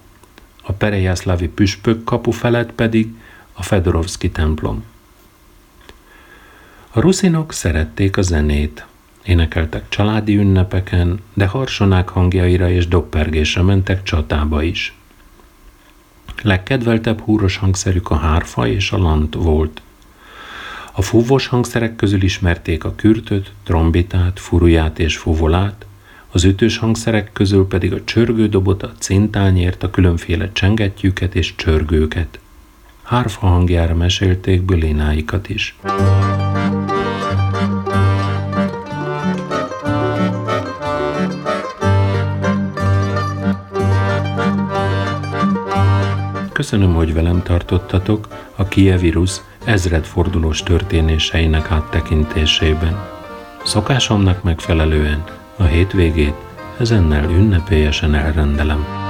A Perejászlávi püspök kapu felett pedig a Fedorovszki templom. A ruszinok szerették a zenét. Énekeltek családi ünnepeken, de harsonák hangjaira és doppergésre mentek csatába is. Legkedveltebb húros hangszerük a hárfa és a lant volt. A fúvós hangszerek közül ismerték a kürtöt, trombitát, furuját és fuvolát, az ütős hangszerek közül pedig a csörgődobot, a cintányért, a különféle csengettyűket és csörgőket – hárfa hangjára mesélték bülénáikat is. Köszönöm, hogy velem tartottatok a Kievirus ezredfordulós történéseinek áttekintésében. Szokásomnak megfelelően a hétvégét ezennel ünnepélyesen elrendelem.